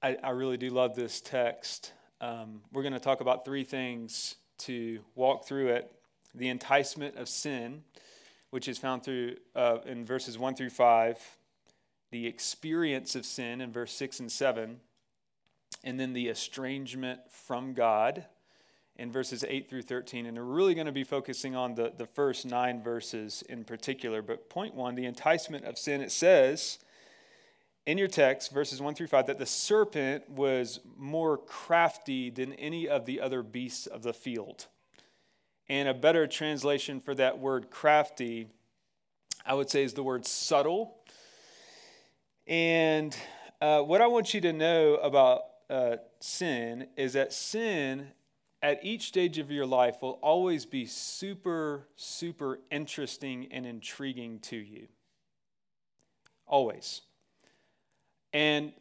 I, I really do love this text. Um, we're going to talk about three things to walk through it the enticement of sin, which is found through uh, in verses 1 through 5, the experience of sin in verse 6 and 7, and then the estrangement from God in verses 8 through 13. And we're really going to be focusing on the, the first nine verses in particular. But point one, the enticement of sin, it says in your text, verses 1 through 5, that the serpent was more crafty than any of the other beasts of the field. And a better translation for that word crafty, I would say, is the word subtle. And uh, what I want you to know about uh, sin is that sin at each stage of your life will always be super, super interesting and intriguing to you. Always. And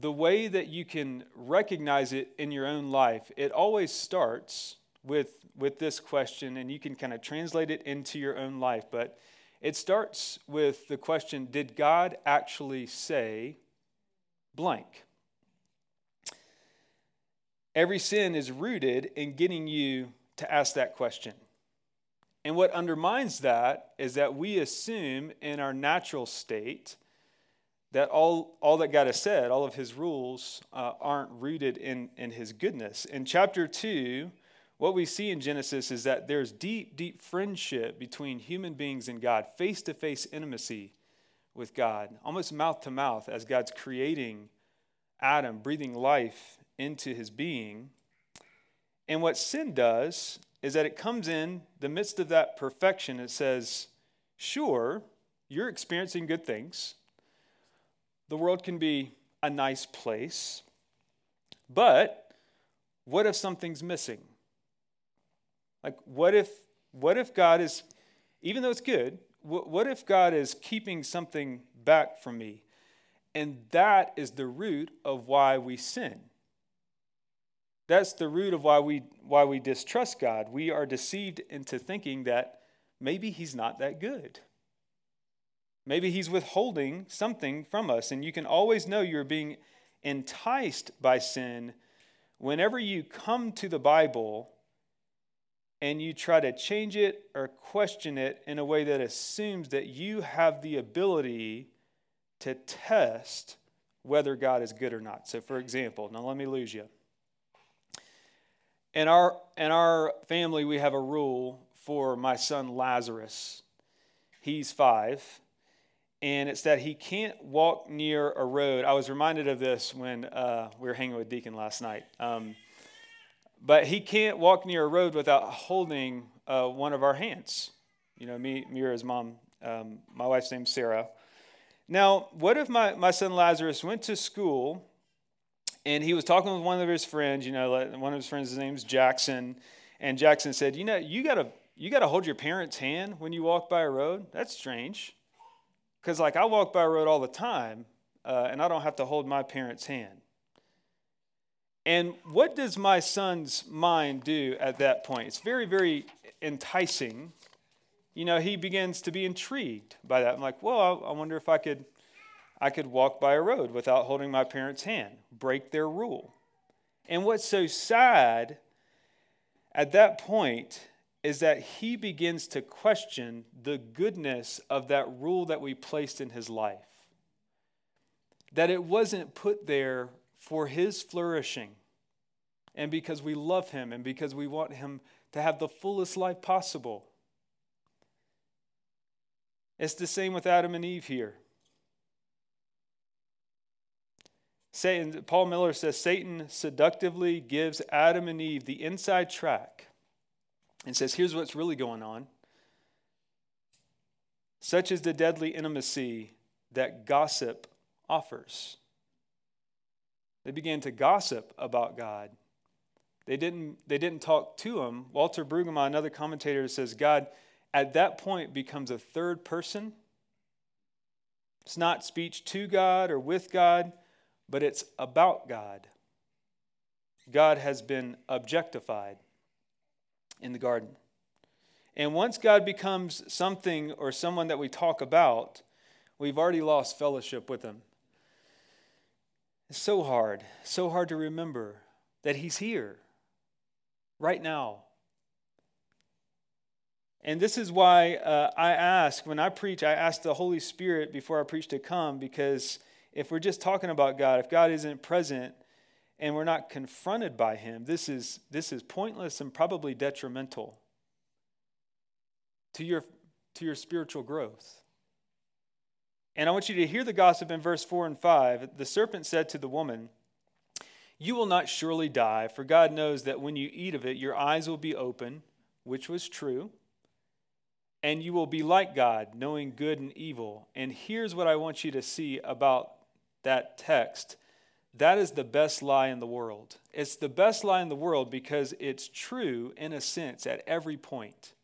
the way that you can recognize it in your own life, it always starts with, with this question, and you can kind of translate it into your own life. But it starts with the question Did God actually say blank? Every sin is rooted in getting you to ask that question. And what undermines that is that we assume in our natural state that all, all that God has said, all of his rules, uh, aren't rooted in, in his goodness. In chapter 2, what we see in Genesis is that there's deep, deep friendship between human beings and God, face to face intimacy with God, almost mouth to mouth, as God's creating Adam, breathing life into his being. And what sin does is that it comes in the midst of that perfection. It says, sure, you're experiencing good things. The world can be a nice place. But what if something's missing? Like, what if, what if God is, even though it's good, what, what if God is keeping something back from me? And that is the root of why we sin. That's the root of why we, why we distrust God. We are deceived into thinking that maybe He's not that good. Maybe He's withholding something from us. And you can always know you're being enticed by sin whenever you come to the Bible and you try to change it or question it in a way that assumes that you have the ability to test whether God is good or not. So, for example, now let me lose you. In our, in our family, we have a rule for my son Lazarus. He's five, and it's that he can't walk near a road. I was reminded of this when uh, we were hanging with Deacon last night. Um, but he can't walk near a road without holding uh, one of our hands. You know, me, Mira's mom, um, my wife's name's Sarah. Now, what if my, my son Lazarus went to school and he was talking with one of his friends, you know, one of his friends, his name's Jackson, and Jackson said, you know, you gotta you gotta hold your parents' hand when you walk by a road. That's strange, because like I walk by a road all the time, uh, and I don't have to hold my parents' hand. And what does my son's mind do at that point? It's very, very enticing. You know, he begins to be intrigued by that. I'm like, well, I wonder if I could I could walk by a road without holding my parents' hand, break their rule. And what's so sad at that point is that he begins to question the goodness of that rule that we placed in his life. That it wasn't put there for his flourishing and because we love him and because we want him to have the fullest life possible. It's the same with Adam and Eve here. Satan, Paul Miller says Satan seductively gives Adam and Eve the inside track and says, here's what's really going on. Such is the deadly intimacy that gossip offers. They began to gossip about God. They didn't, they didn't talk to him. Walter Brueggemann, another commentator, says God at that point becomes a third person. It's not speech to God or with God, but it's about God. God has been objectified in the garden. And once God becomes something or someone that we talk about, we've already lost fellowship with him. It's so hard, so hard to remember that He's here right now. And this is why uh, I ask, when I preach, I ask the Holy Spirit before I preach to come, because if we're just talking about God, if God isn't present and we're not confronted by Him, this is, this is pointless and probably detrimental to your, to your spiritual growth. And I want you to hear the gossip in verse 4 and 5. The serpent said to the woman, You will not surely die, for God knows that when you eat of it, your eyes will be open, which was true and you will be like God, knowing good and evil. And here's what I want you to see about that text that is the best lie in the world. It's the best lie in the world because it's true in a sense at every point.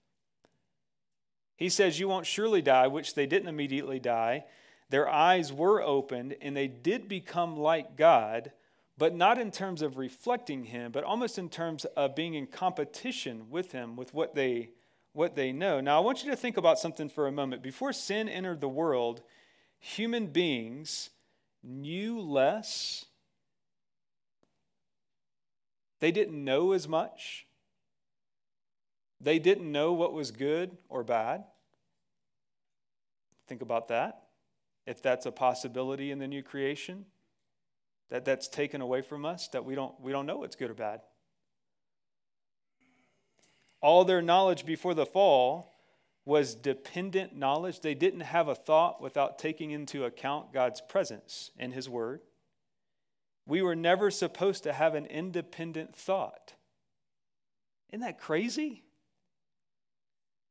He says, You won't surely die, which they didn't immediately die. Their eyes were opened and they did become like God, but not in terms of reflecting Him, but almost in terms of being in competition with Him, with what they what they know. Now, I want you to think about something for a moment. Before sin entered the world, human beings knew less, they didn't know as much, they didn't know what was good or bad. Think about that. If that's a possibility in the new creation, that that's taken away from us, that we don't, we don't know what's good or bad all their knowledge before the fall was dependent knowledge. They didn't have a thought without taking into account God's presence and His Word. We were never supposed to have an independent thought. Isn't that crazy?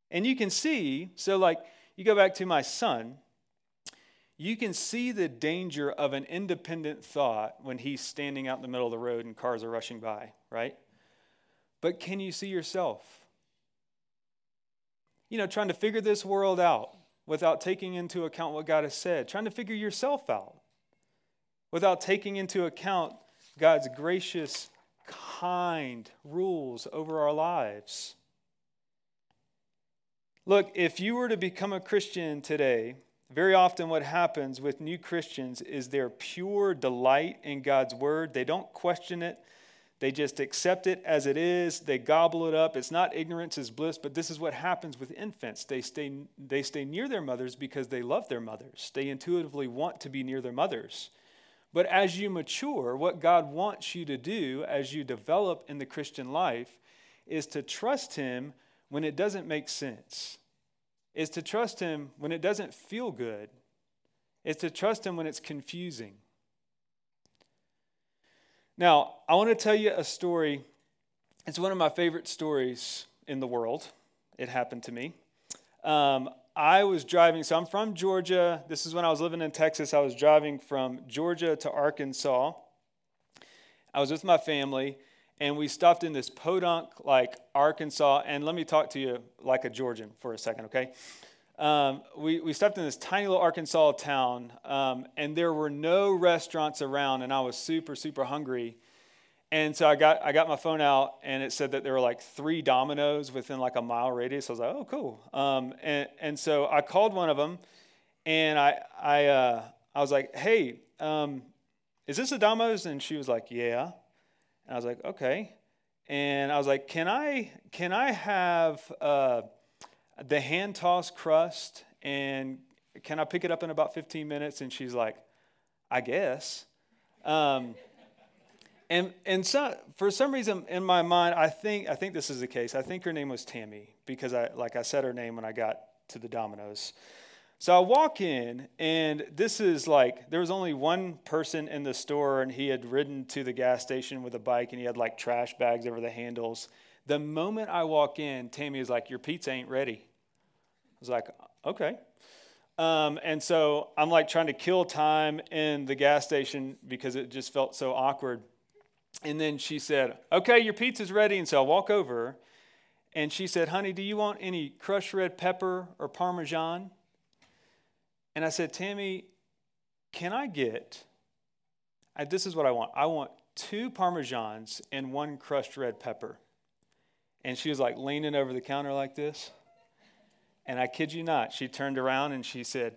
And you can see, so like you go back to my son, you can see the danger of an independent thought when he's standing out in the middle of the road and cars are rushing by, right? But can you see yourself? You know, trying to figure this world out without taking into account what God has said, trying to figure yourself out without taking into account God's gracious, kind rules over our lives. Look, if you were to become a Christian today, very often what happens with new Christians is their pure delight in God's word. They don't question it, they just accept it as it is. They gobble it up. It's not ignorance is bliss, but this is what happens with infants. They stay, they stay near their mothers because they love their mothers. They intuitively want to be near their mothers. But as you mature, what God wants you to do as you develop in the Christian life is to trust Him when it doesn't make sense, is to trust Him when it doesn't feel good, is to trust Him when it's confusing now, I want to tell you a story. It's one of my favorite stories in the world. It happened to me. Um, I was driving, so I'm from Georgia. This is when I was living in Texas. I was driving from Georgia to Arkansas. I was with my family, and we stopped in this podunk, like Arkansas. And let me talk to you like a Georgian for a second, okay? um, we, we stepped in this tiny little Arkansas town, um, and there were no restaurants around, and I was super, super hungry. And so I got, I got my phone out, and it said that there were like three Domino's within like a mile radius. I was like, oh, cool. Um, and, and so I called one of them, and I, I, uh, I was like, hey, um, is this a Domino's? And she was like, yeah. And I was like, okay. And I was like, can I, can I have... Uh, the hand toss crust and can I pick it up in about 15 minutes? And she's like, I guess. Um, and and so, for some reason in my mind, I think I think this is the case. I think her name was Tammy because I like I said her name when I got to the Domino's. So I walk in, and this is like there was only one person in the store, and he had ridden to the gas station with a bike, and he had like trash bags over the handles. The moment I walk in, Tammy is like, Your pizza ain't ready. I was like, Okay. Um, and so I'm like trying to kill time in the gas station because it just felt so awkward. And then she said, Okay, your pizza's ready. And so I walk over and she said, Honey, do you want any crushed red pepper or Parmesan? And I said, Tammy, can I get, I, this is what I want. I want two Parmesans and one crushed red pepper. And she was like leaning over the counter like this. And I kid you not, she turned around and she said,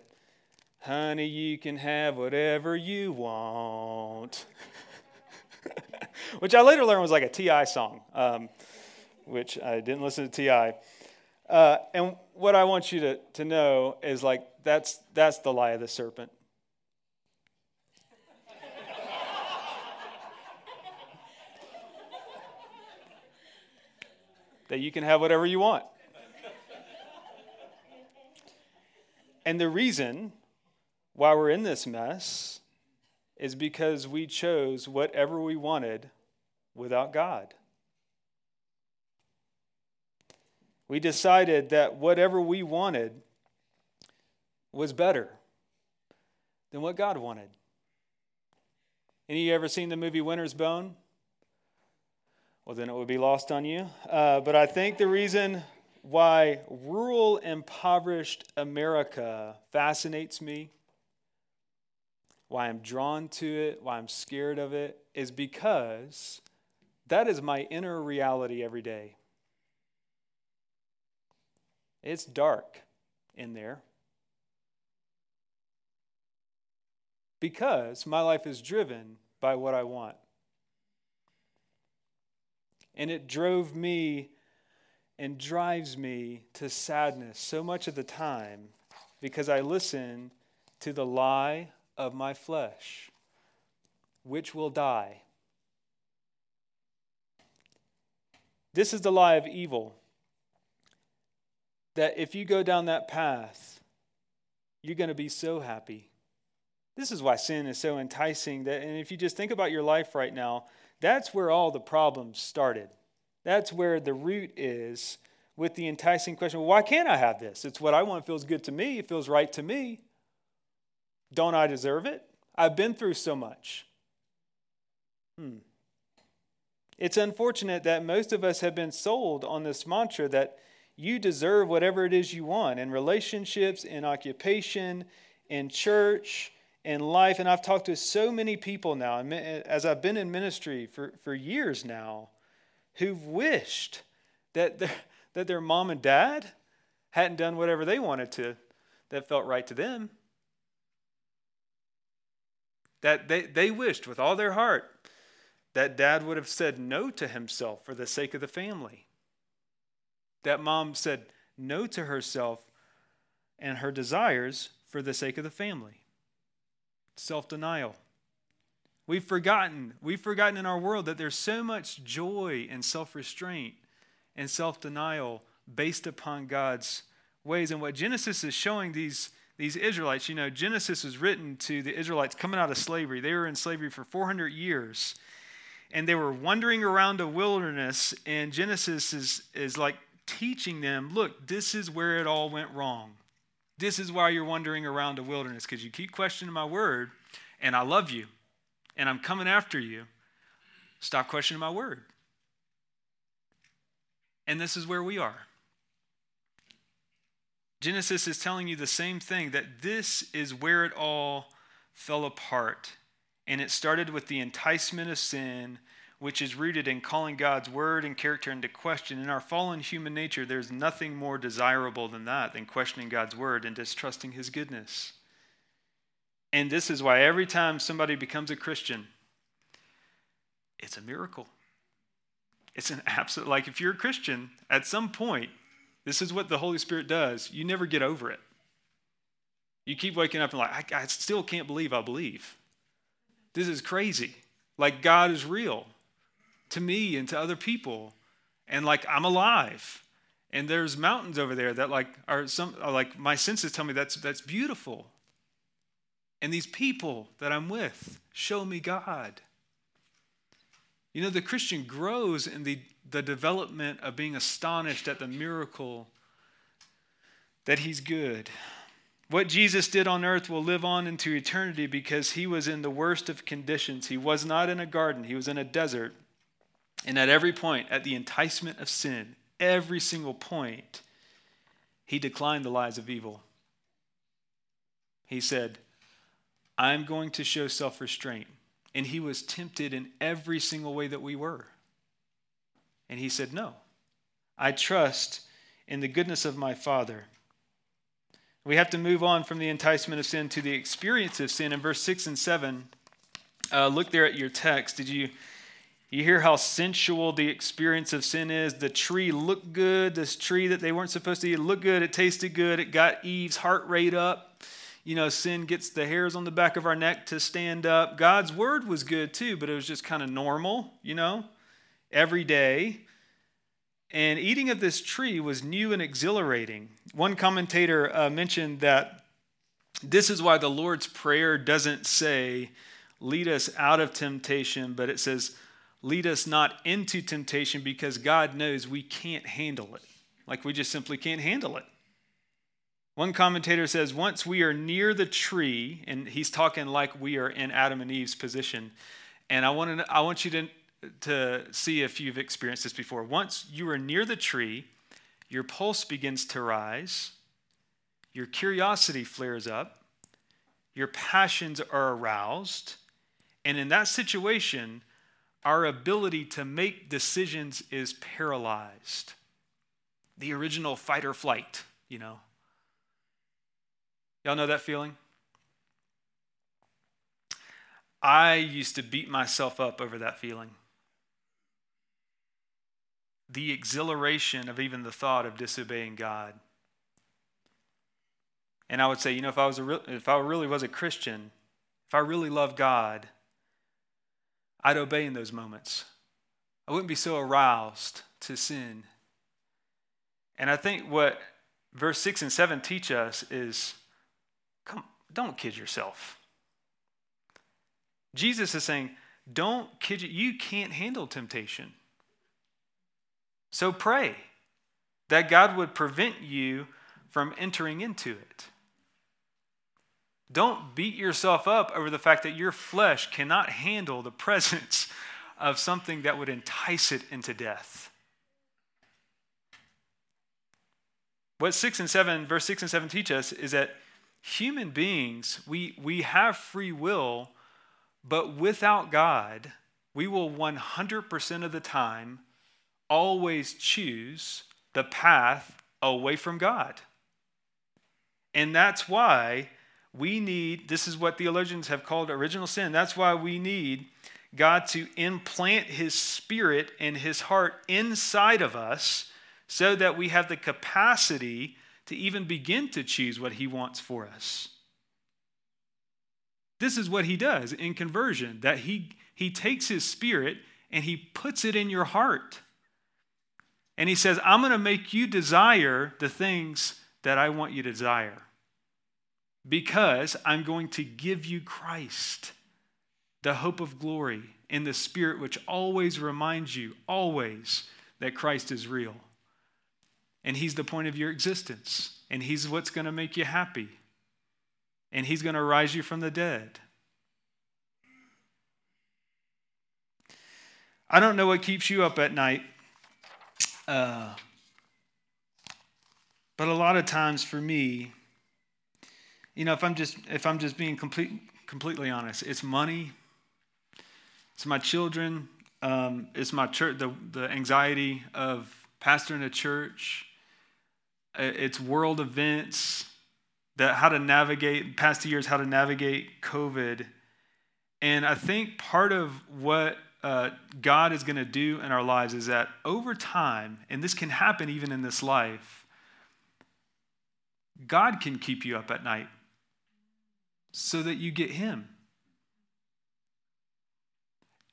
Honey, you can have whatever you want. which I later learned was like a T.I. song, um, which I didn't listen to T.I. Uh, and what I want you to, to know is like that's, that's the lie of the serpent. that you can have whatever you want. And the reason why we're in this mess is because we chose whatever we wanted without God. We decided that whatever we wanted was better than what God wanted. Any of you ever seen the movie Winter's Bone? Well, then it would be lost on you. Uh, but I think the reason why rural, impoverished America fascinates me, why I'm drawn to it, why I'm scared of it, is because that is my inner reality every day. It's dark in there. Because my life is driven by what I want. And it drove me and drives me to sadness so much of the time because I listen to the lie of my flesh, which will die. This is the lie of evil. That if you go down that path, you're going to be so happy. This is why sin is so enticing. That, and if you just think about your life right now, that's where all the problems started. That's where the root is with the enticing question well, why can't I have this? It's what I want. It feels good to me. It feels right to me. Don't I deserve it? I've been through so much. Hmm. It's unfortunate that most of us have been sold on this mantra that you deserve whatever it is you want in relationships, in occupation, in church, in life. And I've talked to so many people now, as I've been in ministry for, for years now, who've wished that their, that their mom and dad hadn't done whatever they wanted to that felt right to them. That they, they wished with all their heart that dad would have said no to himself for the sake of the family. That mom said no to herself and her desires for the sake of the family. Self denial. We've forgotten, we've forgotten in our world that there's so much joy and self restraint and self denial based upon God's ways. And what Genesis is showing these, these Israelites, you know, Genesis was written to the Israelites coming out of slavery. They were in slavery for 400 years and they were wandering around a wilderness. And Genesis is, is like teaching them look, this is where it all went wrong. This is why you're wandering around a wilderness because you keep questioning my word and I love you and I'm coming after you, stop questioning my word. And this is where we are. Genesis is telling you the same thing that this is where it all fell apart. And it started with the enticement of sin, which is rooted in calling God's word and character into question. In our fallen human nature, there's nothing more desirable than that, than questioning God's word and distrusting his goodness. And this is why every time somebody becomes a Christian, it's a miracle. It's an absolute, like if you're a Christian, at some point, this is what the Holy Spirit does. You never get over it. You keep waking up and like, I, I still can't believe I believe. This is crazy. Like God is real to me and to other people. And like I'm alive. And there's mountains over there that like are some are like my senses tell me that's that's beautiful. And these people that I'm with show me God. You know, the Christian grows in the, the development of being astonished at the miracle that he's good. What Jesus did on earth will live on into eternity because he was in the worst of conditions. He was not in a garden, he was in a desert. And at every point, at the enticement of sin, every single point, he declined the lies of evil. He said, I'm going to show self restraint. And he was tempted in every single way that we were. And he said, No, I trust in the goodness of my Father We have to move on from the enticement of sin to the experience of sin. In verse 6 and 7, uh, look there at your text. Did you, you hear how sensual the experience of sin is? The tree looked good, this tree that they weren't supposed to eat looked good, it tasted good, it got Eve's heart rate up. You know, sin gets the hairs on the back of our neck to stand up. God's word was good too, but it was just kind of normal, you know, every day. And eating of this tree was new and exhilarating. One commentator uh, mentioned that this is why the Lord's Prayer doesn't say, lead us out of temptation, but it says, lead us not into temptation because God knows we can't handle it. Like we just simply can't handle it. One commentator says, once we are near the tree, and he's talking like we are in Adam and Eve's position, and I want, to, I want you to to see if you've experienced this before. Once you are near the tree, your pulse begins to rise, your curiosity flares up, your passions are aroused, and in that situation, our ability to make decisions is paralyzed. The original fight or flight, you know. Y'all know that feeling? I used to beat myself up over that feeling the exhilaration of even the thought of disobeying God. And I would say, you know, if I was a re- if I really was a Christian, if I really loved God, I'd obey in those moments. I wouldn't be so aroused to sin. And I think what verse 6 and 7 teach us is don't kid yourself. Jesus is saying, don't kid you. You can't handle temptation. So pray that God would prevent you from entering into it. Don't beat yourself up over the fact that your flesh cannot handle the presence of something that would entice it into death. What 6 and 7, verse 6 and 7 teach us is that human beings, we, we have free will, but without God, we will 100% of the time always choose the path away from God. And that's why we need, this is what theologians have called original sin. That's why we need God to implant his spirit and his heart inside of us so that we have the capacity to even begin to choose what he wants for us. This is what he does in conversion that he, he takes his spirit and he puts it in your heart. And he says, I'm going to make you desire the things that I want you to desire because I'm going to give you Christ, the hope of glory, in the Spirit which always reminds you, always, that Christ is real. And He's the point of your existence, and He's what's going to make you happy, and He's going to rise you from the dead. I don't know what keeps you up at night. Uh, but a lot of times for me, you know, if I'm just if I'm just being complete, completely honest, it's money, it's my children, um, it's my church, the, the anxiety of pastoring a church, it's world events, that how to navigate past years, how to navigate COVID, and I think part of what uh, God is going to do in our lives is that over time, and this can happen even in this life, God can keep you up at night so that you get Him.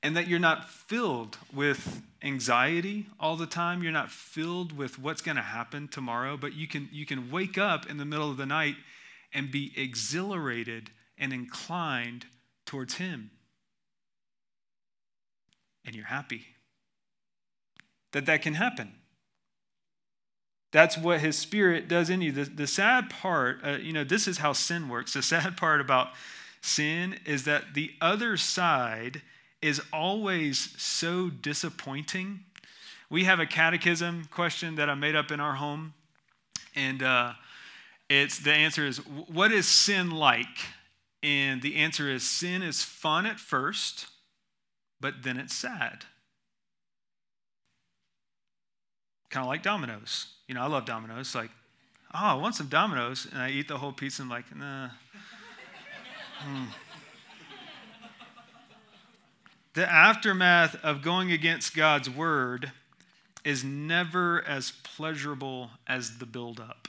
And that you're not filled with anxiety all the time. You're not filled with what's going to happen tomorrow, but you can, you can wake up in the middle of the night and be exhilarated and inclined towards Him and you're happy. That that can happen. That's what his spirit does in you. The, the sad part, uh, you know, this is how sin works. The sad part about sin is that the other side is always so disappointing. We have a catechism question that I made up in our home, and uh, it's the answer is, What is sin like? And the answer is, Sin is fun at first but then it's sad. Kind of like dominoes. You know, I love dominoes. Like, oh, I want some dominoes. And I eat the whole pizza and I'm like, nah. Mm. The aftermath of going against God's word is never as pleasurable as the buildup,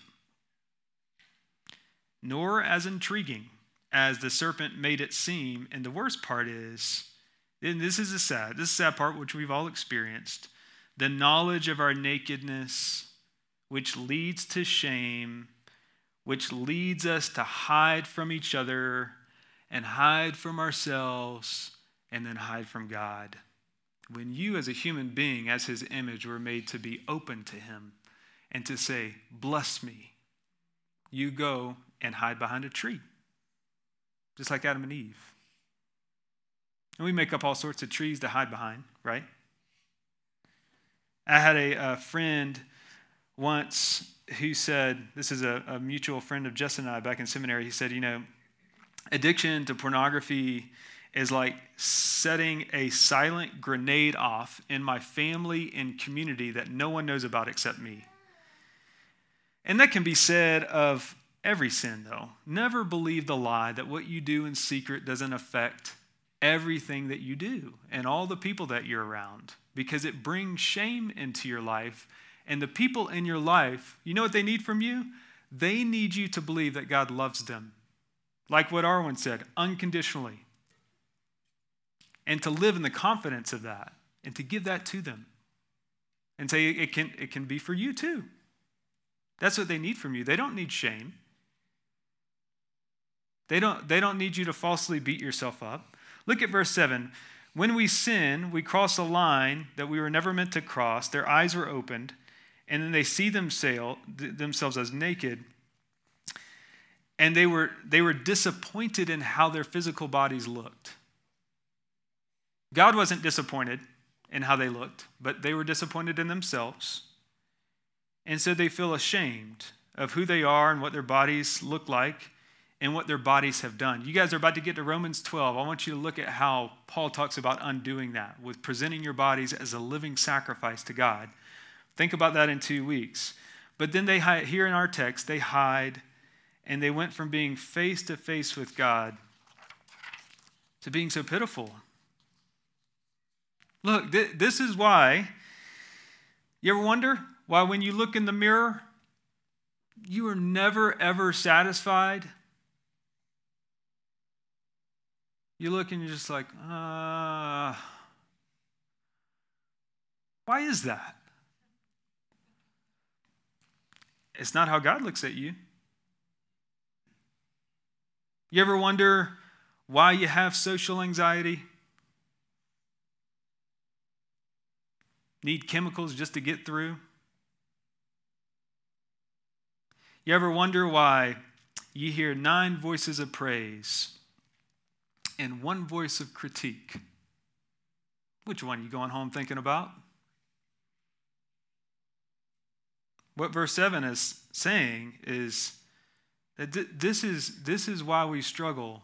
nor as intriguing as the serpent made it seem. And the worst part is, and this is a sad, this is sad part which we've all experienced, the knowledge of our nakedness, which leads to shame, which leads us to hide from each other and hide from ourselves and then hide from God. When you, as a human being, as his image, were made to be open to him and to say, Bless me, you go and hide behind a tree, just like Adam and Eve. And we make up all sorts of trees to hide behind, right? I had a, a friend once who said, This is a, a mutual friend of Jess and I back in seminary. He said, You know, addiction to pornography is like setting a silent grenade off in my family and community that no one knows about except me. And that can be said of every sin, though. Never believe the lie that what you do in secret doesn't affect everything that you do and all the people that you're around because it brings shame into your life. And the people in your life, you know what they need from you? They need you to believe that God loves them. Like what Arwen said, unconditionally and to live in the confidence of that and to give that to them and say it can, it can be for you too. That's what they need from you. They don't need shame. They don't, they don't need you to falsely beat yourself up. Look at verse 7. When we sin, we cross a line that we were never meant to cross. Their eyes were opened, and then they see themselves as naked. And they were, they were disappointed in how their physical bodies looked. God wasn't disappointed in how they looked, but they were disappointed in themselves. And so they feel ashamed of who they are and what their bodies look like and what their bodies have done. You guys are about to get to Romans 12. I want you to look at how Paul talks about undoing that with presenting your bodies as a living sacrifice to God. Think about that in two weeks. But then they hide, here in our text, they hide and they went from being face to face with God to being so pitiful Look, th- this is why. You ever wonder why, when you look in the mirror, you are never ever satisfied? You look and you're just like, uh, why is that? It's not how God looks at you. You ever wonder why you have social anxiety? Need chemicals just to get through? You ever wonder why you hear nine voices of praise and one voice of critique? Which one are you going home thinking about? What verse 7 is saying is that this is, this is why we struggle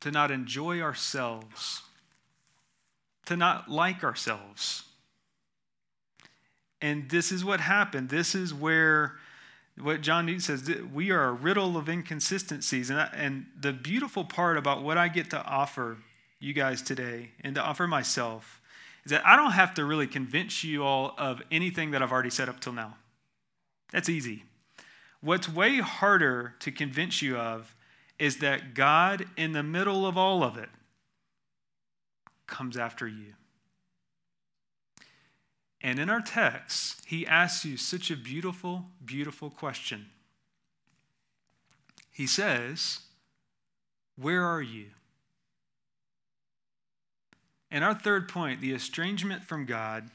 to not enjoy ourselves, to not like ourselves. And this is what happened. This is where what John Newton says we are a riddle of inconsistencies. And, I, and the beautiful part about what I get to offer you guys today and to offer myself is that I don't have to really convince you all of anything that I've already said up till now. That's easy. What's way harder to convince you of is that God, in the middle of all of it, comes after you. And in our text, he asks you such a beautiful, beautiful question. He says, Where are you? And our third point, the estrangement from God,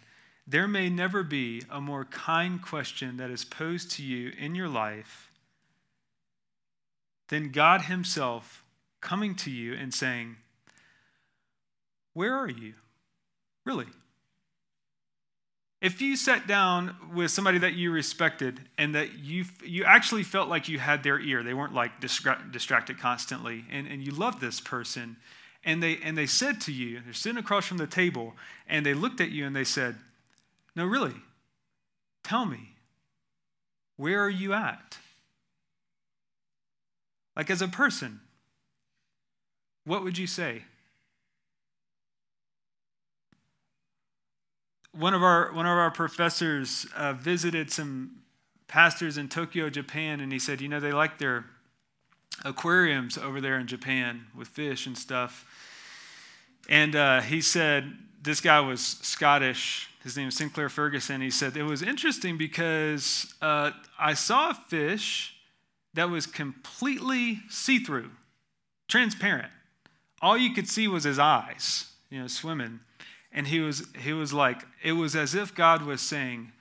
there may never be a more kind question that is posed to you in your life than God Himself coming to you and saying, Where are you? Really? If you sat down with somebody that you respected and that you, you actually felt like you had their ear, they weren't like distra- distracted constantly, and, and you loved this person, and they, and they said to you, they're sitting across from the table, and they looked at you and they said, No, really, tell me, where are you at? Like as a person, what would you say? One of our, one of our professors uh, visited some pastors in Tokyo, Japan, and he said, you know, they like their aquariums over there in Japan with fish and stuff. And uh, he said, this guy was Scottish. His name is Sinclair Ferguson. He said, it was interesting because uh, I saw a fish that was completely see through, transparent. All you could see was his eyes, you know, swimming. And he was, he was like, it was as if God was saying,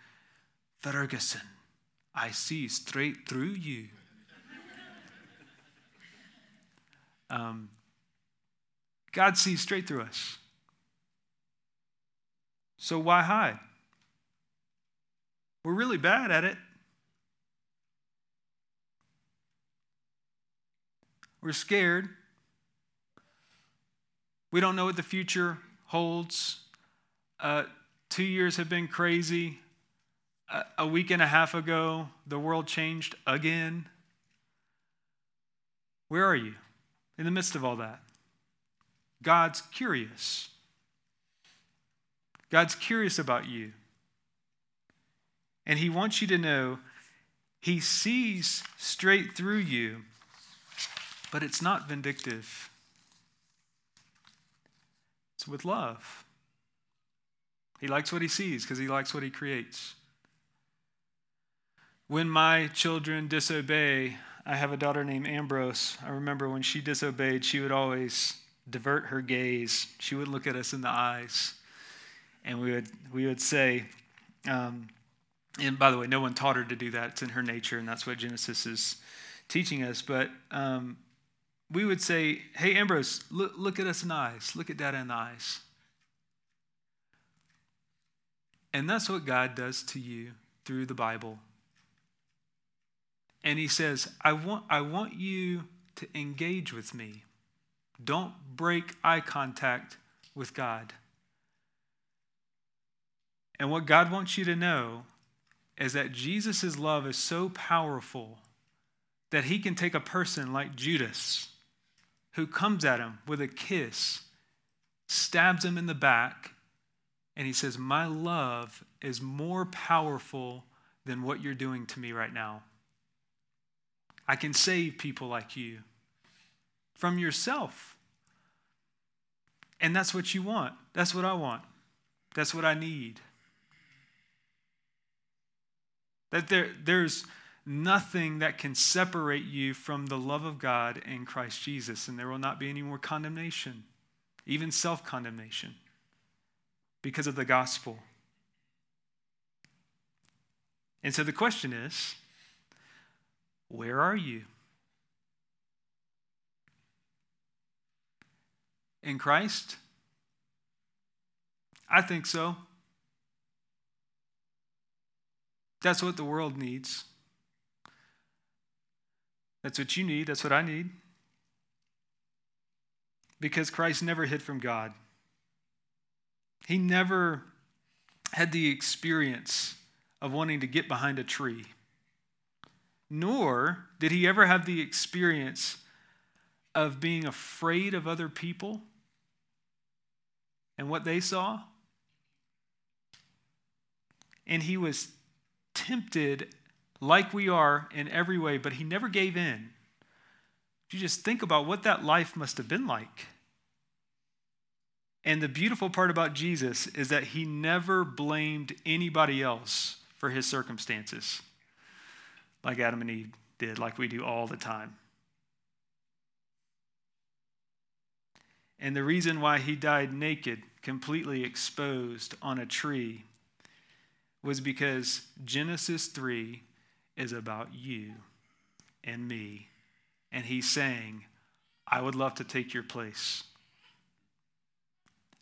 Ferguson, I see straight through you. um, God sees straight through us. So why hide? We're really bad at it. We're scared. We don't know what the future holds. Uh, two years have been crazy. A week and a half ago, the world changed again. Where are you in the midst of all that? God's curious. God's curious about you. And He wants you to know He sees straight through you, but it's not vindictive, with love. He likes what He sees because He likes what He creates. When my children disobey, I have a daughter named Ambrose. I remember when she disobeyed, she would always divert her gaze. She would look at us in the eyes and we would we would say, um, and by the way, no one taught her to do that. It's in her nature, and that's what Genesis is teaching us. But um, we would say, "Hey, Ambrose, look, look at us in the eyes. Look at Dad in the eyes." And that's what God does to you through the Bible. And He says, "I want I want you to engage with me. Don't break eye contact with God." And what God wants you to know is that Jesus' love is so powerful that he can take a person like Judas, who comes at him with a kiss, stabs him in the back, and he says, My love is more powerful than what you're doing to me right now. I can save people like you from yourself. And that's what you want. That's what I want. That's what I need. That there, there's nothing that can separate you from the love of God in Christ Jesus, and there will not be any more condemnation, even self condemnation, because of the gospel. And so the question is where are you? In Christ? I think so. That's what the world needs. That's what you need. That's what I need. Because Christ never hid from God. He never had the experience of wanting to get behind a tree, nor did he ever have the experience of being afraid of other people and what they saw. And he was tempted like we are in every way, but he never gave in. If you just think about what that life must have been like. And the beautiful part about Jesus is that he never blamed anybody else for his circumstances, like Adam and Eve did, like we do all the time. And the reason why he died naked, completely exposed on a tree, was because Genesis 3 is about you and me. And he's saying, I would love to take your place.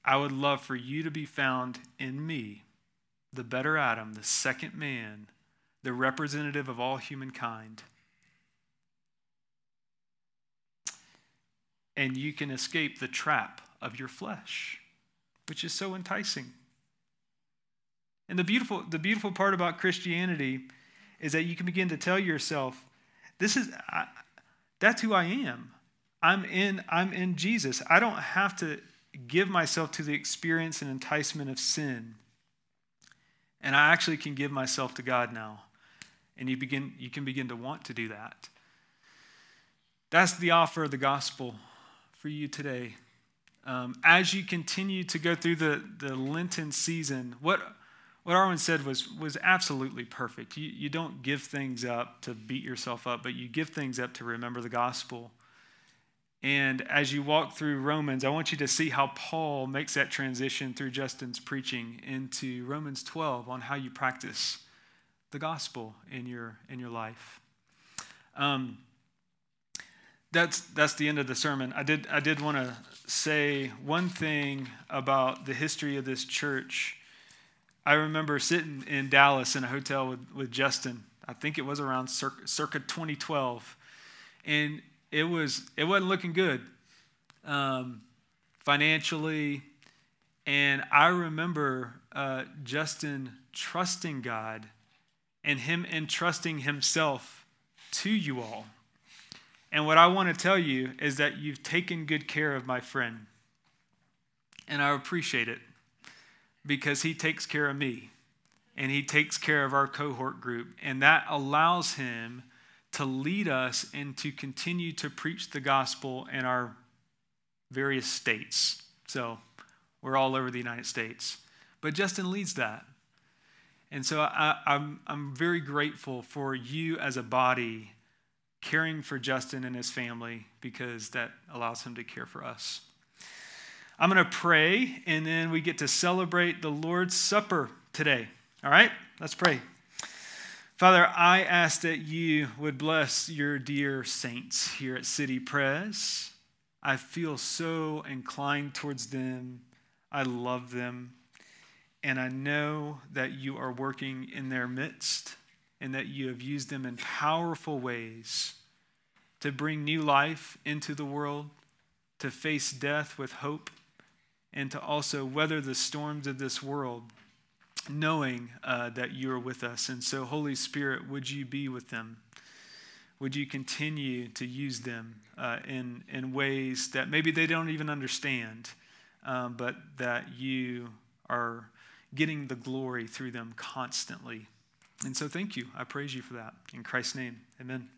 I would love for you to be found in me, the better Adam, the second man, the representative of all humankind. And you can escape the trap of your flesh, which is so enticing. And the beautiful, the beautiful part about Christianity is that you can begin to tell yourself, this is, I, that's who I am. I'm in, I'm in Jesus. I don't have to give myself to the experience and enticement of sin. And I actually can give myself to God now. And you begin you can begin to want to do that. That's the offer of the gospel for you today. Um, as you continue to go through the, the Lenten season, what what Arwen said was, was absolutely perfect. You, you don't give things up to beat yourself up, but you give things up to remember the gospel. And as you walk through Romans, I want you to see how Paul makes that transition through Justin's preaching into Romans 12 on how you practice the gospel in your, in your life. Um, that's, that's the end of the sermon. I did, I did want to say one thing about the history of this church I remember sitting in Dallas in a hotel with, with Justin. I think it was around circa, circa 2012. And it, was, it wasn't looking good um, financially. And I remember uh, Justin trusting God and him entrusting himself to you all. And what I want to tell you is that you've taken good care of my friend. And I appreciate it because he takes care of me and he takes care of our cohort group. And that allows him to lead us and to continue to preach the gospel in our various states. So we're all over the United States. But Justin leads that. And so I, am I'm, I'm very grateful for you as a body caring for Justin and his family because that allows him to care for us. I'm going to pray, and then we get to celebrate the Lord's Supper today. All right? Let's pray. Father, I ask that you would bless your dear saints here at City Press. I feel so inclined towards them. I love them. And I know that you are working in their midst and that you have used them in powerful ways to bring new life into the world, to face death with hope and to also weather the storms of this world, knowing uh, that you are with us. And so, Holy Spirit, would you be with them? Would you continue to use them uh, in, in ways that maybe they don't even understand, um, but that you are getting the glory through them constantly? And so, thank you. I praise you for that. In Christ's name, amen.